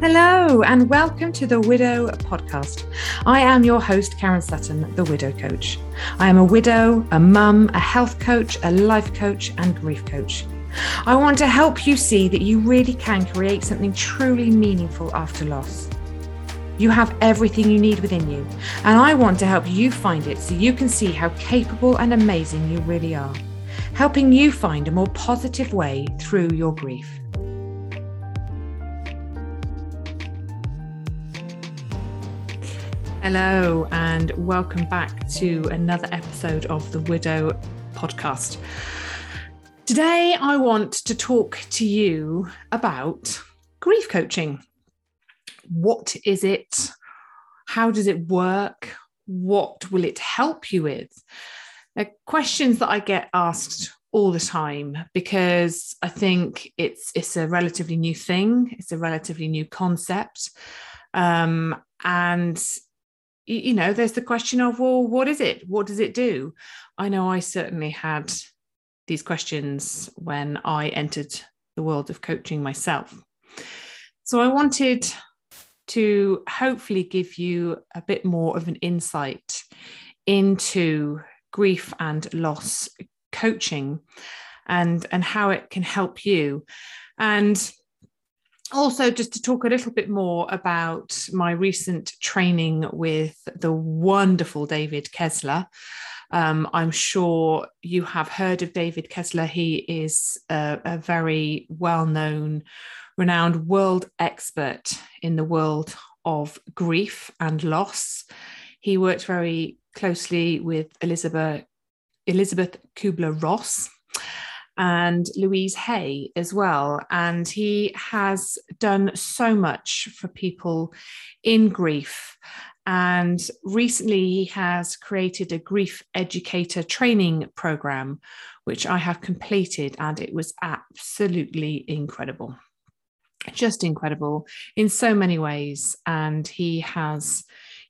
Hello, and welcome to the Widow Podcast. I am your host, Karen Sutton, the Widow Coach. I am a widow, a mum, a health coach, a life coach, and grief coach. I want to help you see that you really can create something truly meaningful after loss. You have everything you need within you, and I want to help you find it so you can see how capable and amazing you really are, helping you find a more positive way through your grief. Hello, and welcome back to another episode of the Widow podcast. Today, I want to talk to you about grief coaching. What is it? How does it work? What will it help you with? Questions that I get asked all the time because I think it's it's a relatively new thing. It's a relatively new concept, um, and you know, there's the question of, well, what is it? What does it do? I know I certainly had these questions when I entered the world of coaching myself. So I wanted to hopefully give you a bit more of an insight into grief and loss coaching and and how it can help you and also just to talk a little bit more about my recent training with the wonderful David Kessler. Um, I'm sure you have heard of David Kessler. He is a, a very well known, renowned world expert in the world of grief and loss. He worked very closely with Elisabeth, Elisabeth Kubler Ross and Louise Hay as well. And he has done so much for people in grief. And recently, he has created a grief educator training program, which I have completed, and it was absolutely incredible. Just incredible in so many ways. And he has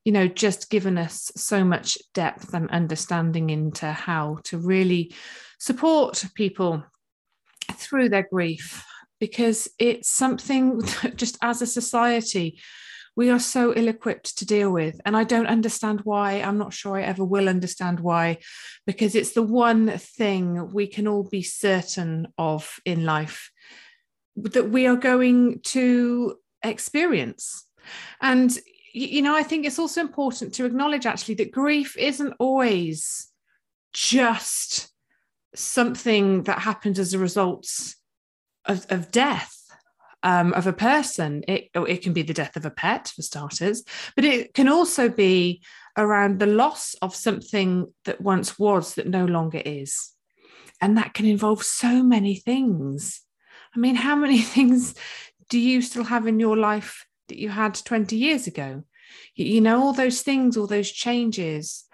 you know, just given us so much depth and understanding into how to really support people through their grief because it's something that just as a society we are so ill equipped to deal with. And I don't understand why. I'm not sure I ever will understand why, because it's the one thing we can all be certain of in life that we are going to experience. And, you know, I think it's also important to acknowledge actually that grief isn't always just something that happens as a result of, of death um, of a person. It, it can be the death of a pet, for starters, but it can also be around the loss of something that once was that no longer is. And that can involve so many things. I mean, how many things do you still have in your life that you had 20 years ago? You know, all those things, all those changes.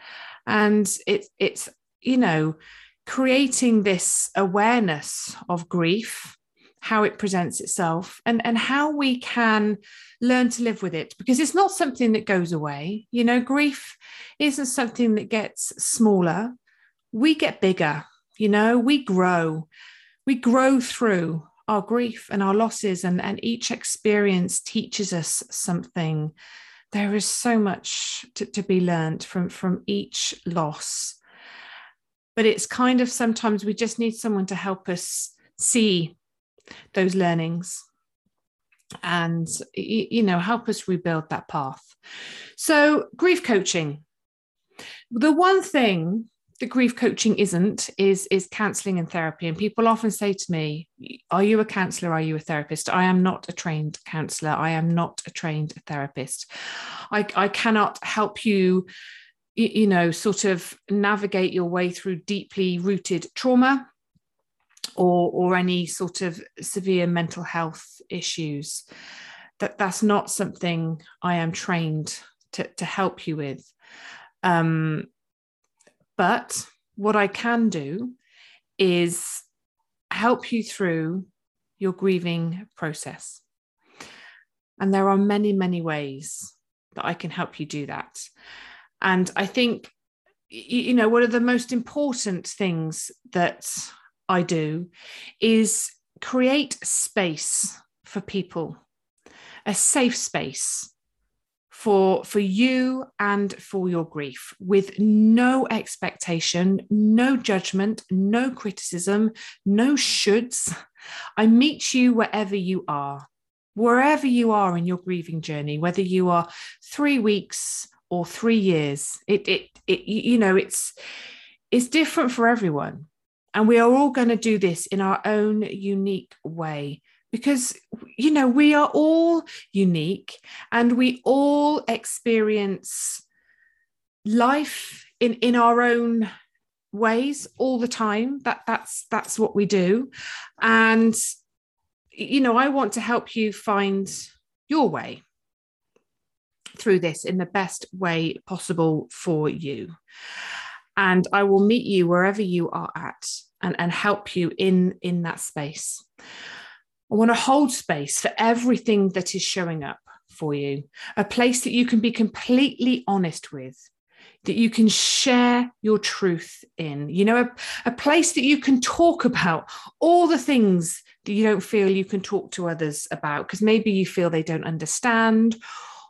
And it, it's, you know, creating this awareness of grief how it presents itself and and how we can learn to live with it because it's not something that goes away. You know grief isn't something that gets smaller. We get bigger you know we grow. We grow through our grief and our losses and and each experience teaches us something. There is so much to, to be learned from from each loss but it's kind of sometimes we just need someone to help us see those learnings and you know help us rebuild that path. So grief coaching. The one thing that grief coaching isn't is is counseling and therapy. And people often say to me are you a counselor are you a therapist? I am not a trained counselor i am not a trained therapist. I, I cannot help you you know, sort of navigate your way through deeply rooted trauma or, or any sort of severe mental health issues. That that's not something I am trained to, to help you with. Um, but what I can do is help you through your grieving process. And there are many, many ways that I can help you do that. And I think, you know, one of the most important things that I do is create space for people a safe space for for you and for your grief with no expectation no judgment no criticism no shoulds. I meet you wherever you are wherever you are in your grieving journey whether you are 3 weeks or 3 years. It it, it you know it's it's different for everyone. And we are all going to do this in our own unique way because you know we are all unique and we all experience life in in our own ways all the time. That that's that's what we do. And you know i want to help you find your way through this in the best way possible for you. And i will meet you wherever you are at and, and help you in in that space. I want to hold space for everything that is showing up for you, a place that you can be completely honest with, that you can share your truth in, you know, a, a place that you can talk about all the things that you don't feel you can talk to others about, because maybe you feel they don't understand.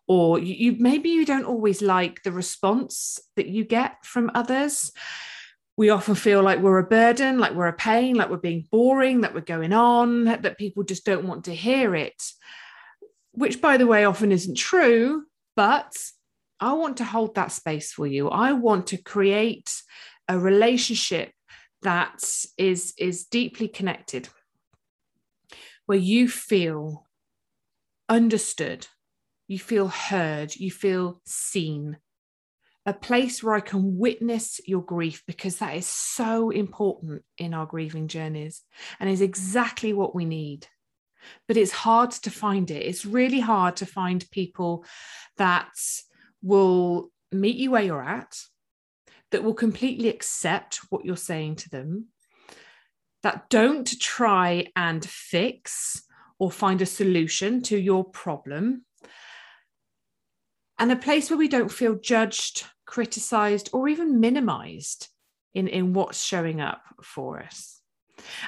Or you, you maybe you don't always like the response that you get from others we often feel like we're a burden, like we're a pain, like we're being boring, that we're going on, that people just don't want to hear it, which, by the way, often isn't true. But I want to hold that space for you. I want to create a relationship that is, is deeply connected, where you feel understood, you feel heard, you feel seen, a place where I can witness your grief because that is so important in our grieving journeys and is exactly what we need. But it's hard to find it. It's really hard to find people that will meet you where you're at, that will completely accept what you're saying to them, that don't try and fix or find a solution to your problem, and a place where we don't feel judged criticized, or even minimized in, in what's showing up for us.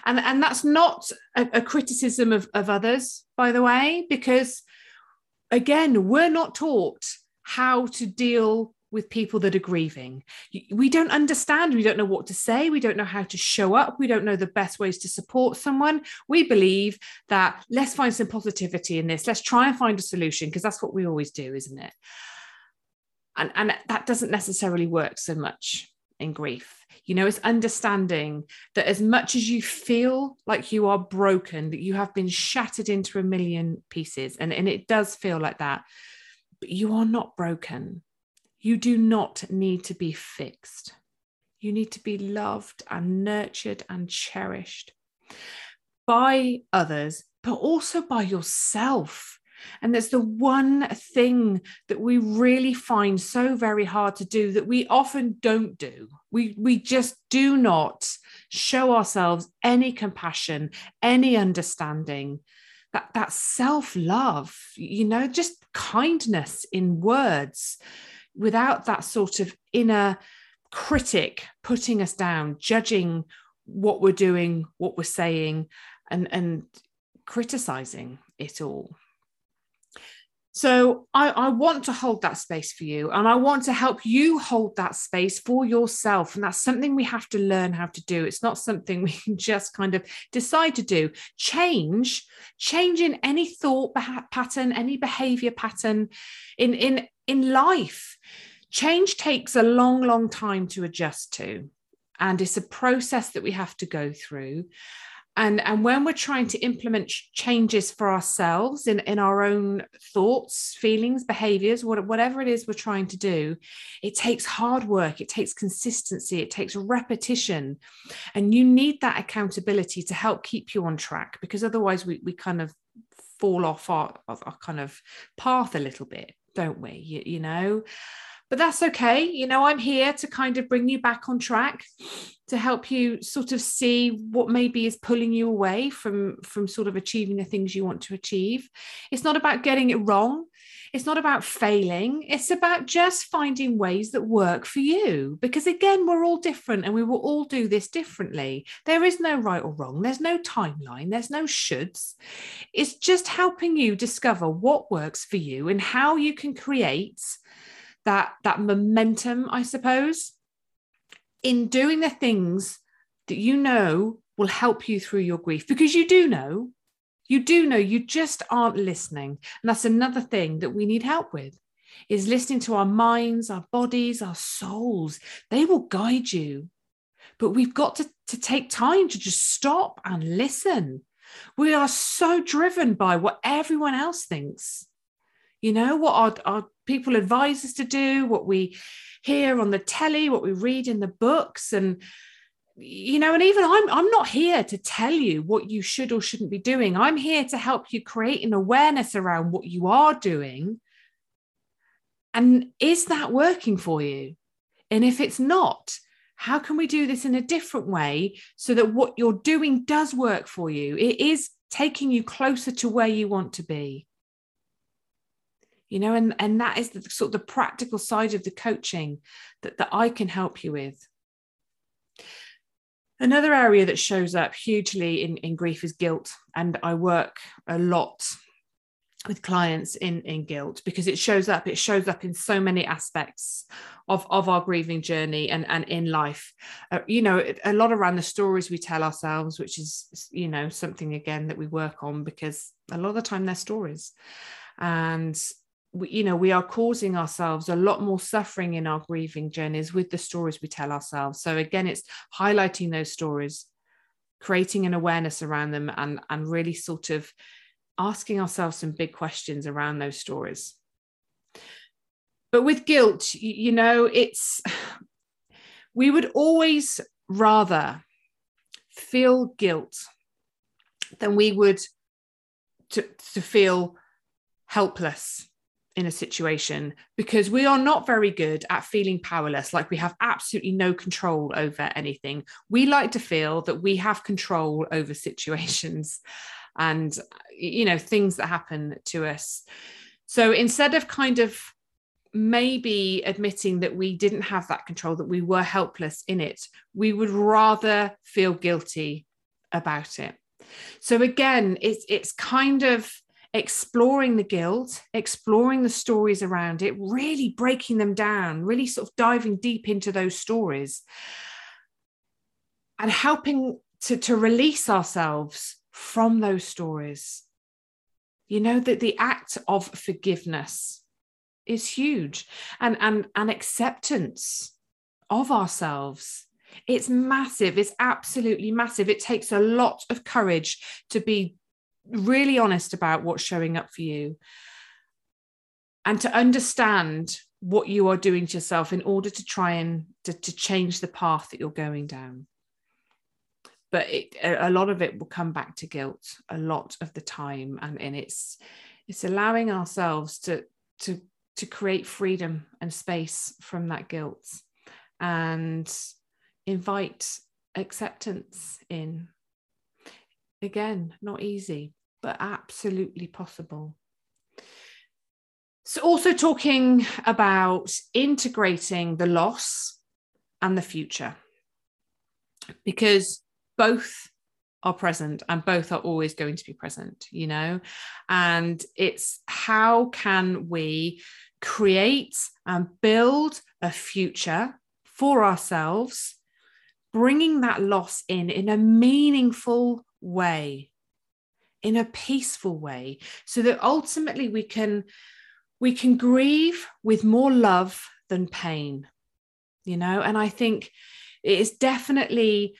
And, and that's not a, a criticism of, of others, by the way, because again, we're not taught how to deal with people that are grieving. We don't understand. We don't know what to say. We don't know how to show up. We don't know the best ways to support someone. We believe that let's find some positivity in this. Let's try and find a solution because that's what we always do, isn't it? and and that doesn't necessarily work so much in grief you know it's understanding that as much as you feel like you are broken that you have been shattered into a million pieces and, and it does feel like that but you are not broken you do not need to be fixed you need to be loved and nurtured and cherished by others but also by yourself and there's the one thing that we really find so very hard to do that we often don't do. We, we just do not show ourselves any compassion, any understanding. That, that self love, you know, just kindness in words without that sort of inner critic putting us down, judging what we're doing, what we're saying, and, and criticizing it all. So I, I, want to hold that space for you and I want to help you hold that space for yourself. And that's something we have to learn how to do. It's not something we can just kind of decide to do. Change, change in any thought pattern, any behavior pattern in, in, in life. Change takes a long, long time to adjust to. And it's a process that we have to go through and and when we're trying to implement changes for ourselves in in our own thoughts feelings behaviors whatever it is we're trying to do it takes hard work it takes consistency it takes repetition. And you need that accountability to help keep you on track because otherwise we, we kind of fall off our, our kind of path a little bit don't we? You, you know but that's okay. You know, I'm here to kind of bring you back on track to help you sort of see what maybe is pulling you away from from sort of achieving the things you want to achieve. It's not about getting it wrong. It's not about failing. It's about just finding ways that work for you. Because again, we're all different and we will all do this differently. There is no right or wrong. There's no timeline. There's no shoulds. It's just helping you discover what works for you and how you can create that that momentum i suppose in doing the things that you know will help you through your grief. Because you do know you do know you just aren't listening. And that's another thing that we need help with is listening to our minds our bodies our souls. They will guide you. But we've got to, to take time to just stop and listen. We are so driven by what everyone else thinks you know what our, our people advise us to do what we hear on the telly what we read in the books and you know and even i'm i'm not here to tell you what you should or shouldn't be doing. I'm here to help you create an awareness around what you are doing. And is that working for you? And if it's not how can we do this in a different way so that what you're doing does work for you? It is taking you closer to where you want to be you know and and that is the sort of the practical side of the coaching that that i can help you with. Another area that shows up hugely in in grief is guilt. And i work a lot with clients in in guilt because it shows up it shows up in so many aspects of of our grieving journey and and in life. Uh, you know a lot around the stories we tell ourselves which is you know something again that we work on because a lot of the time they're stories. And you know we are causing ourselves a lot more suffering in our grieving journeys with the stories we tell ourselves. So again it's highlighting those stories creating an awareness around them and and really sort of asking ourselves some big questions around those stories. But with guilt you know it's we would always rather feel guilt than we would to, to feel helpless in a situation because we are not very good at feeling powerless, like we have absolutely no control over anything. We like to feel that we have control over situations and, you know, things that happen to us. So instead of kind of maybe admitting that we didn't have that control, that we were helpless in it, we would rather feel guilty about it. So again, it's it's kind of exploring the guilt, exploring the stories around it, really breaking them down, really sort of diving deep into those stories and helping to, to release ourselves from those stories. You know, that the act of forgiveness is huge and, and, and acceptance of ourselves. It's massive. It's absolutely massive. It takes a lot of courage to be really honest about what's showing up for you. And to understand what you are doing to yourself in order to try and to, to change the path that you're going down. But it, a lot of it will come back to guilt a lot of the time. And, and it's it's allowing ourselves to to to create freedom and space from that guilt and invite acceptance in again not easy but absolutely possible. So, also talking about integrating the loss and the future, because both are present and both are always going to be present, you know? And it's how can we create and build a future for ourselves, bringing that loss in in a meaningful way in a peaceful way so that ultimately we can we can grieve with more love than pain you know? And i think it is definitely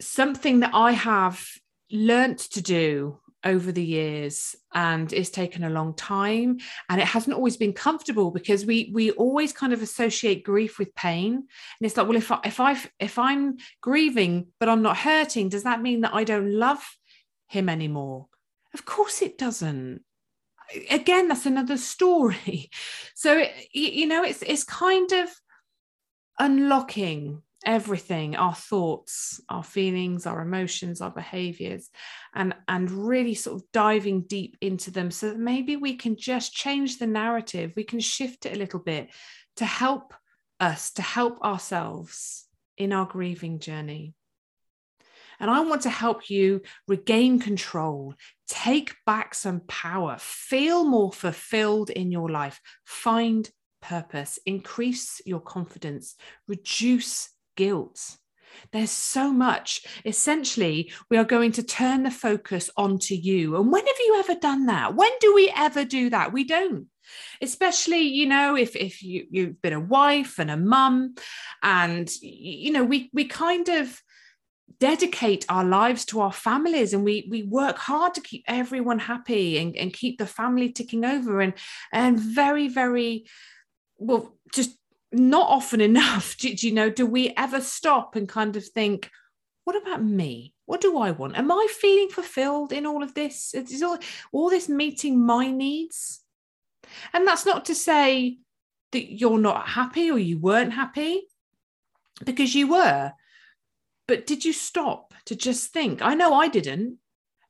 something that i have learnt to do over the years and it's taken a long time and it hasn't always been comfortable because we we always kind of associate grief with pain and it's like well if I, if I if I'm grieving but I'm not hurting does that mean that I don't love him anymore. Of course it doesn't. again that's another story so it, you know it's it's kind of unlocking everything our thoughts our feelings our emotions our behaviors and and really sort of diving deep into them so that maybe we can just change the narrative. We can shift it a little bit to help us to help ourselves in our grieving journey. And I want to help you regain control, take back some power, feel more fulfilled in your life, find purpose, increase your confidence, reduce guilt. There's so much. Essentially, we are going to turn the focus onto you. And when have you ever done that? When do we ever do that? We don't. Especially, you know, if if you you've been a wife and a mum, and you know, we we kind of dedicate our lives to our families and we we work hard to keep everyone happy and, and keep the family ticking over and and very very well just not often enough. Do, do, you know do we ever stop and kind of think what about me? What do i want? Am i feeling fulfilled in all of this? Is all, all this meeting my needs? And that's not to say that you're not happy or you weren't happy because you were. But did you stop to just think? I know i didn't.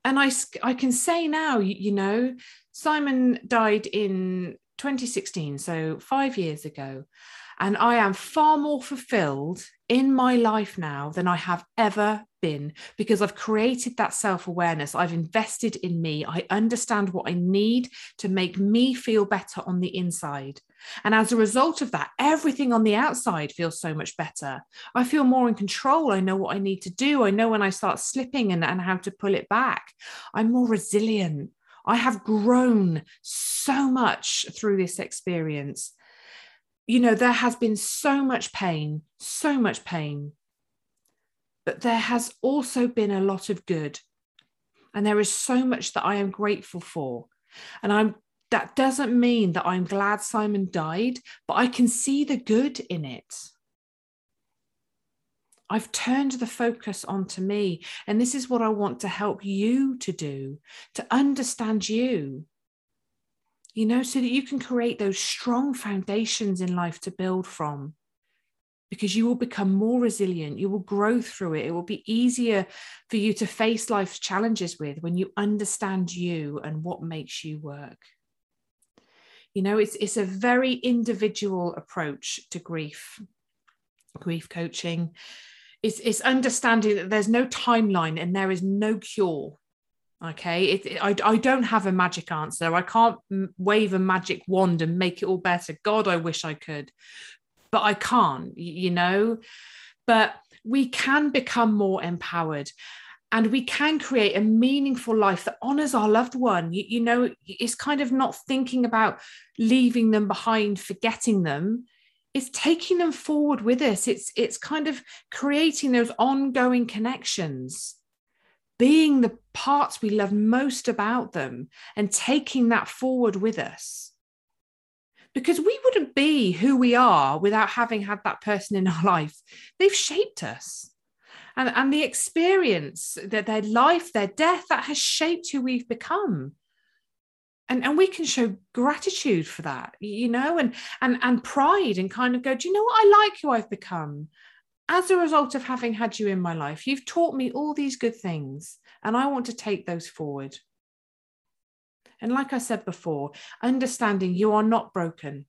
And i i can say now you, you know simon died in 2016 so 5 years ago and I am far more fulfilled in my life now than I have ever been because I've created that self awareness. I've invested in me. I understand what I need to make me feel better on the inside. And as a result of that, everything on the outside feels so much better. I feel more in control. I know what I need to do. I know when I start slipping and, and how to pull it back. I'm more resilient. I have grown so much through this experience you know, there has been so much pain, so much pain, but there has also been a lot of good. And there is so much that I am grateful for. And I'm that doesn't mean that I'm glad Simon died, but I can see the good in it. I've turned the focus onto me. And this is what I want to help you to do to understand you, you know, so that you can create those strong foundations in life to build from. Because you will become more resilient, you will grow through it. It will be easier for you to face life's challenges with when you understand you and what makes you work. You know, it's, it's a very individual approach to grief, grief coaching. It's, it's understanding that there's no timeline and there is no cure okay it, it, I, I don't have a magic answer. I can't wave a magic wand and make it all better. God i wish i could but i can't you know? But we can become more empowered and we can create a meaningful life that honors our loved one. You, you know it's kind of not thinking about leaving them behind forgetting them. It's taking them forward with us. It's it's kind of creating those ongoing connections being the parts we love most about them and taking that forward with us. Because we wouldn't be who we are without having had that person in our life. They've shaped us. And, and the experience, that their life, their death, that has shaped who we've become. And, and we can show gratitude for that, you know, and and and pride and kind of go, do you know what? I like who I've become as a result of having had you in my life, you've taught me all these good things, and I want to take those forward. And like I said before, understanding you are not broken.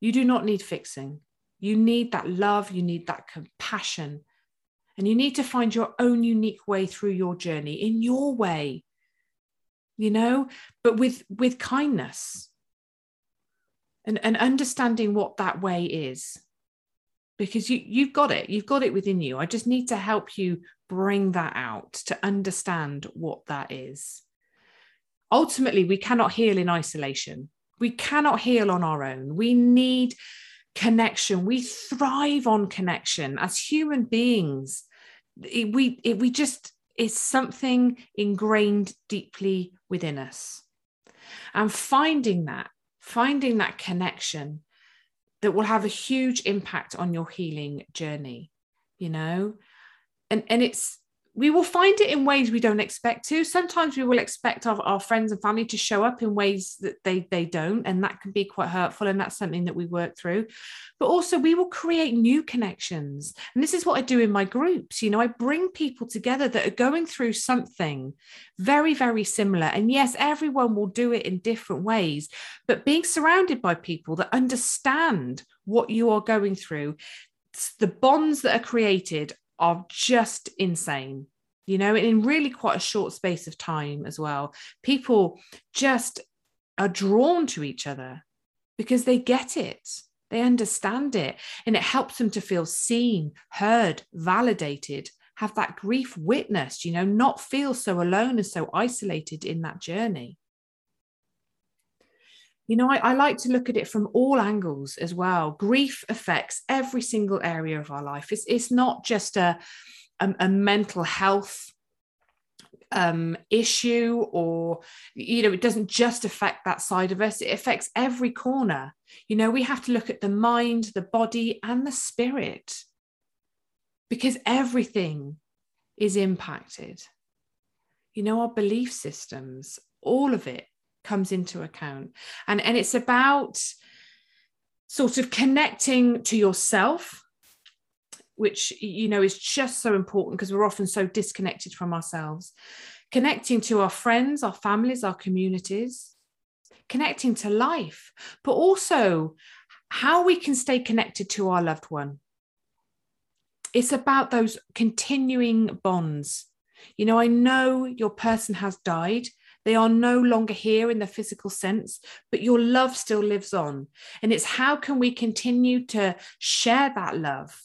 You do not need fixing. You need that love, you need that compassion, and you need to find your own unique way through your journey in your way, you know, but with, with kindness and, and understanding what that way is because you you've got it you've got it within you. I just need to help you bring that out to understand what that is. Ultimately we cannot heal in isolation. We cannot heal on our own. We need connection. We thrive on connection. As human beings it, we it, we just is something ingrained deeply within us. And finding that finding that connection that will have a huge impact on your healing journey you know? And and it's we will find it in ways we don't expect to. Sometimes we will expect our, our friends and family to show up in ways that they they don't, and that can be quite hurtful. And that's something that we work through. But also, we will create new connections, and this is what I do in my groups. You know, I bring people together that are going through something very very similar. And yes, everyone will do it in different ways, but being surrounded by people that understand what you are going through the bonds that are created are just insane you know and in really quite a short space of time as well. People just are drawn to each other because they get it they understand it and it helps them to feel seen heard validated have that grief witnessed you know not feel so alone and so isolated in that journey you know I, I, like to look at it from all angles as well. Grief affects every single area of our life. It's, it's not just a, a, a mental health um, issue or you know it doesn't just affect that side of us. It affects every corner. You know we have to look at the mind the body and the spirit because everything is impacted. You know our belief systems all of it comes into account. And and it's about sort of connecting to yourself which you know is just so important because we're often so disconnected from ourselves. Connecting to our friends our families our communities. Connecting to life but also how we can stay connected to our loved one. It's about those continuing bonds. You know i know your person has died they are no longer here in the physical sense, but your love still lives on. And it's how can we continue to share that love?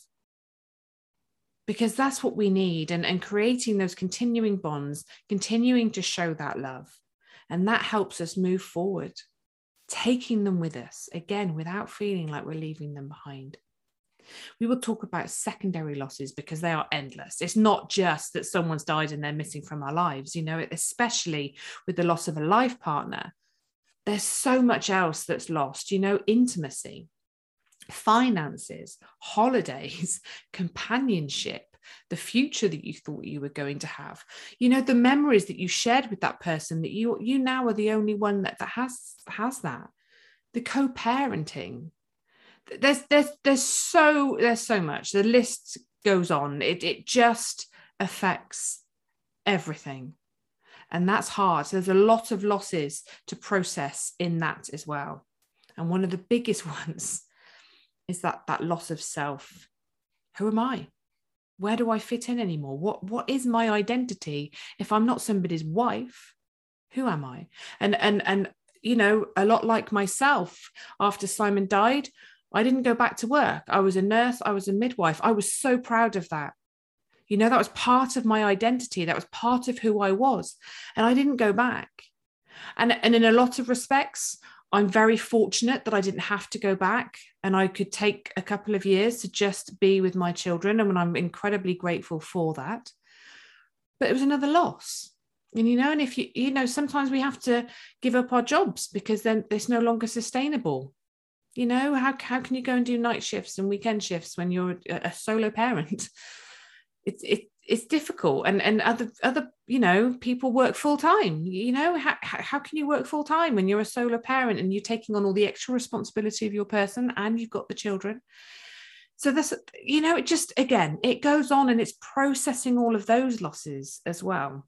Because that's what we need, and, and creating those continuing bonds, continuing to show that love. And that helps us move forward, taking them with us, again, without feeling like we're leaving them behind. We will talk about secondary losses because they are endless. It's not just that someone's died and they're missing from our lives, you know, especially with the loss of a life partner. There's so much else that's lost, you know, intimacy, finances, holidays, companionship, the future that you thought you were going to have you know the memories that you shared with that person that you you now are the only one that, that has has that the co-parenting there's there's there's so there's so much. The list goes on. It it just affects everything. And that's hard. So there's a lot of losses to process in that as well. And one of the biggest ones is that that loss of self. Who am i? Where do i fit in anymore? What what is my identity? If i'm not somebody's wife who am i? And and and you know a lot like myself after simon died I didn't go back to work. I was a nurse, I was a midwife. I was so proud of that. You know, that was part of my identity, that was part of who I was. And I didn't go back. And, and in a lot of respects, I'm very fortunate that I didn't have to go back and I could take a couple of years to just be with my children. And I'm incredibly grateful for that. But it was another loss. And you know, and if you, you know, sometimes we have to give up our jobs because then it's no longer sustainable you know how, how can you go and do night shifts and weekend shifts when you're a, solo parent? It's it, it's difficult. And and other other you know people work full time you know how, how can you work full time when you're a solo parent and you're taking on all the extra responsibility of your person and you've got the children? So this you know it just again it goes on and it's processing all of those losses as well.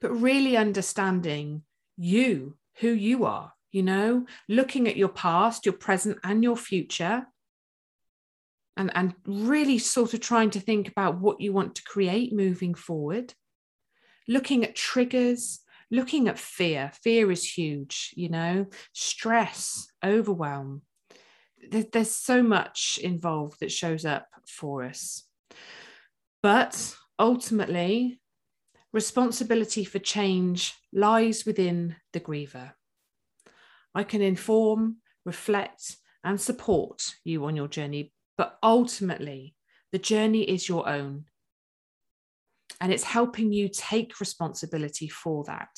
But really understanding you who you are you know, looking at your past, your present, and your future. And, and really sort of trying to think about what you want to create moving forward. Looking at triggers, looking at fear. Fear is huge, you know, stress, overwhelm. There's so much involved that shows up for us. But ultimately, responsibility for change lies within the griever. I can inform, reflect, and support you on your journey, but ultimately, the journey is your own. And it's helping you take responsibility for that.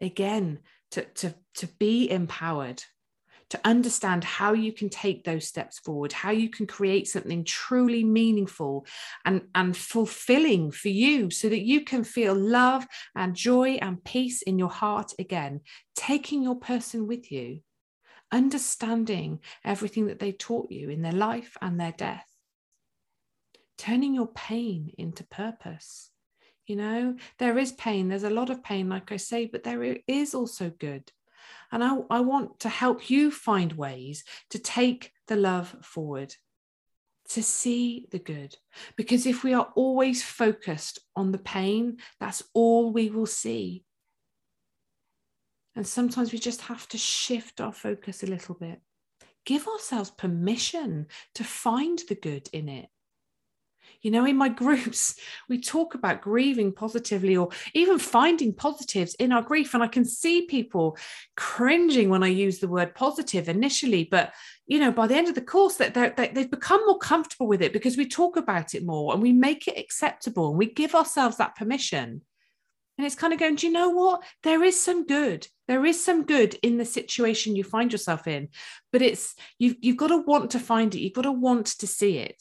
Again, to, to, to be empowered, to understand how you can take those steps forward, how you can create something truly meaningful and, and fulfilling for you so that you can feel love and joy and peace in your heart again, taking your person with you, understanding everything that they taught you in their life and their death, turning your pain into purpose. You know, there is pain, there's a lot of pain, like I say, but there is also good. And I, I want to help you find ways to take the love forward, to see the good. Because if we are always focused on the pain, that's all we will see. And sometimes we just have to shift our focus a little bit. Give ourselves permission to find the good in it. You know, in my groups, we talk about grieving positively or even finding positives in our grief. And I can see people cringing when I use the word positive initially. But, you know, by the end of the course, that they, they've become more comfortable with it because we talk about it more and we make it acceptable and we give ourselves that permission. And it's kind of going, do you know what? There is some good. There is some good in the situation you find yourself in, but it's you've you've got to want to find it. You've got to want to see it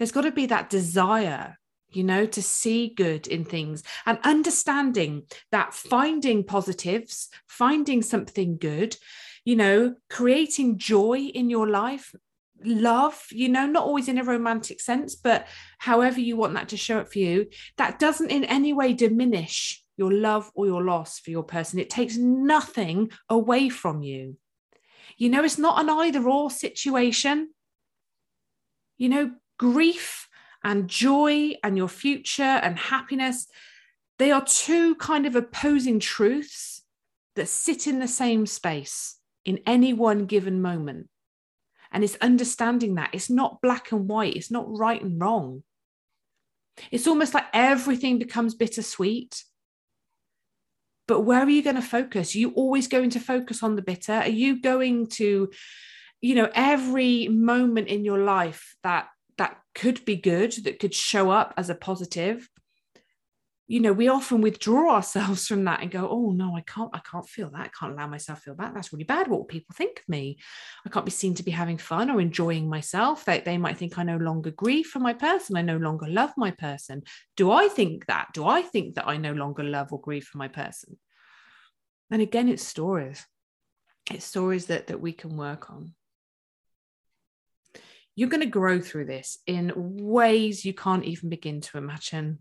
there's got to be that desire you know, to see good in things and understanding that finding positives, finding something good, you know, creating joy in your life, love, you know, not always in a romantic sense, but however you want that to show up for you, that doesn't in any way diminish your love or your loss for your person. It takes nothing away from you. You know, it's not an either or situation. You know, grief and joy and your future and happiness, they are two kind of opposing truths that sit in the same space in any one given moment. And it's understanding that it's not black and white, it's not right and wrong. It's almost like everything becomes bittersweet. But where are you going to focus? Are you always going to focus on the bitter? Are you going to, you know, every moment in your life that that could be good, that could show up as a positive, you know, we often withdraw ourselves from that and go, oh no, I can't, I can't feel that. I can't allow myself to feel that. That's really bad. What will people think of me? I can't be seen to be having fun or enjoying myself. They, they might think I no longer grieve for my person. I no longer love my person. Do I think that? Do I think that I no longer love or grieve for my person? And again, it's stories. It's stories that that we can work on you're going to grow through this in ways you can't even begin to imagine.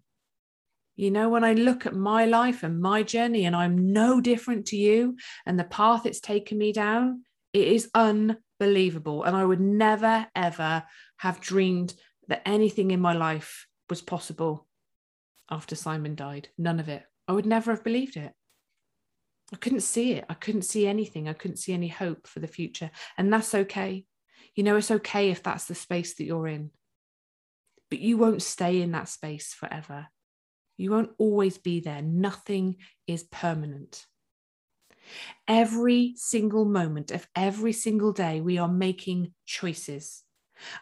You know, when I look at my life and my journey, and I'm no different to you, and the path it's taken me down, it is unbelievable. And I would never, ever have dreamed that anything in my life was possible after Simon died. None of it. I would never have believed it. I couldn't see it. I couldn't see anything. I couldn't see any hope for the future. And that's okay. You know, it's okay if that's the space that you're in, but you won't stay in that space forever. You won't always be there. Nothing is permanent. Every single moment of every single day, we are making choices.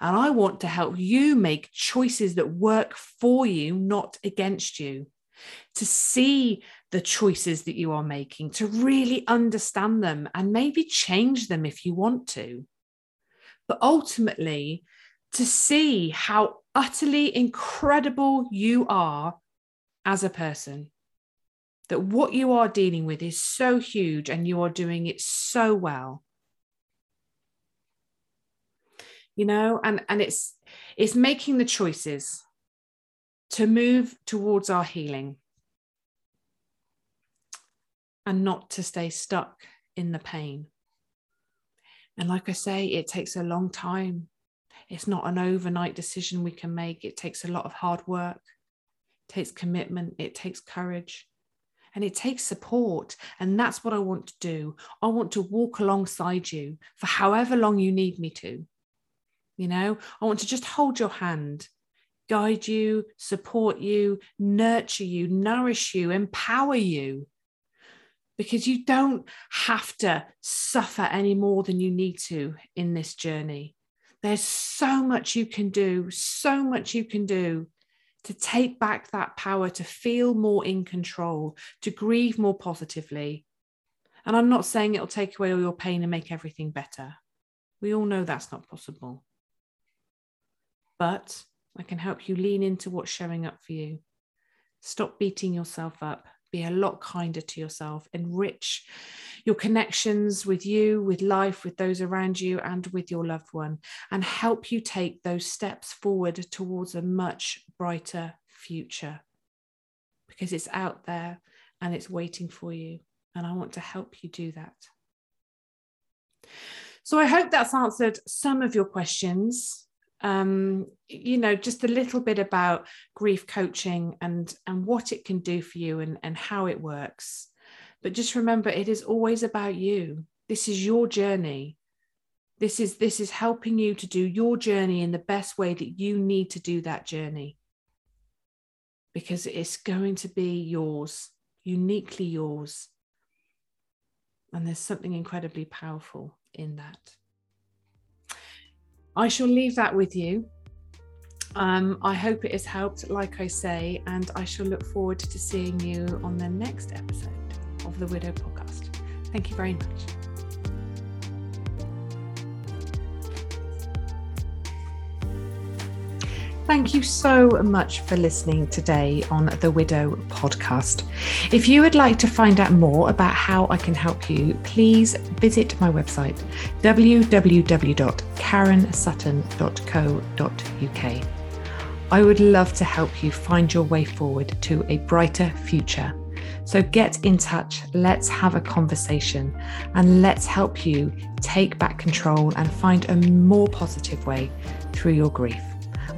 And I want to help you make choices that work for you, not against you. To see the choices that you are making, to really understand them and maybe change them if you want to but ultimately to see how utterly incredible you are as a person. That what you are dealing with is so huge and you are doing it so well. You know, and, and it's it's making the choices to move towards our healing and not to stay stuck in the pain. And like I say, it takes a long time. It's not an overnight decision we can make. It takes a lot of hard work, it takes commitment, it takes courage, and it takes support. And that's what I want to do. I want to walk alongside you for however long you need me to. You know, I want to just hold your hand, guide you, support you, nurture you, nourish you, empower you because you don't have to suffer any more than you need to in this journey. There's so much you can do, so much you can do to take back that power, to feel more in control, to grieve more positively. And I'm not saying it'll take away all your pain and make everything better. We all know that's not possible. But I can help you lean into what's showing up for you. Stop beating yourself up. Be a lot kinder to yourself. Enrich your connections with you, with life, with those around you, and with your loved one, and help you take those steps forward towards a much brighter future because it's out there and it's waiting for you. And I want to help you do that. So I hope that's answered some of your questions um, you know just a little bit about grief coaching and and what it can do for you and and how it works. But just remember it is always about you. This is your journey. This is this is helping you to do your journey in the best way that you need to do that journey. Because it's going to be yours uniquely yours. And there's something incredibly powerful in that I shall leave that with you. Um, I hope it has helped, like I say, and I shall look forward to seeing you on the next episode of the Widow podcast. Thank you very much. Thank you so much for listening today on the Widow podcast. If you would like to find out more about how I can help you, please visit my website www.karensutton.co.uk. I would love to help you find your way forward to a brighter future. So get in touch, let's have a conversation, and let's help you take back control and find a more positive way through your grief.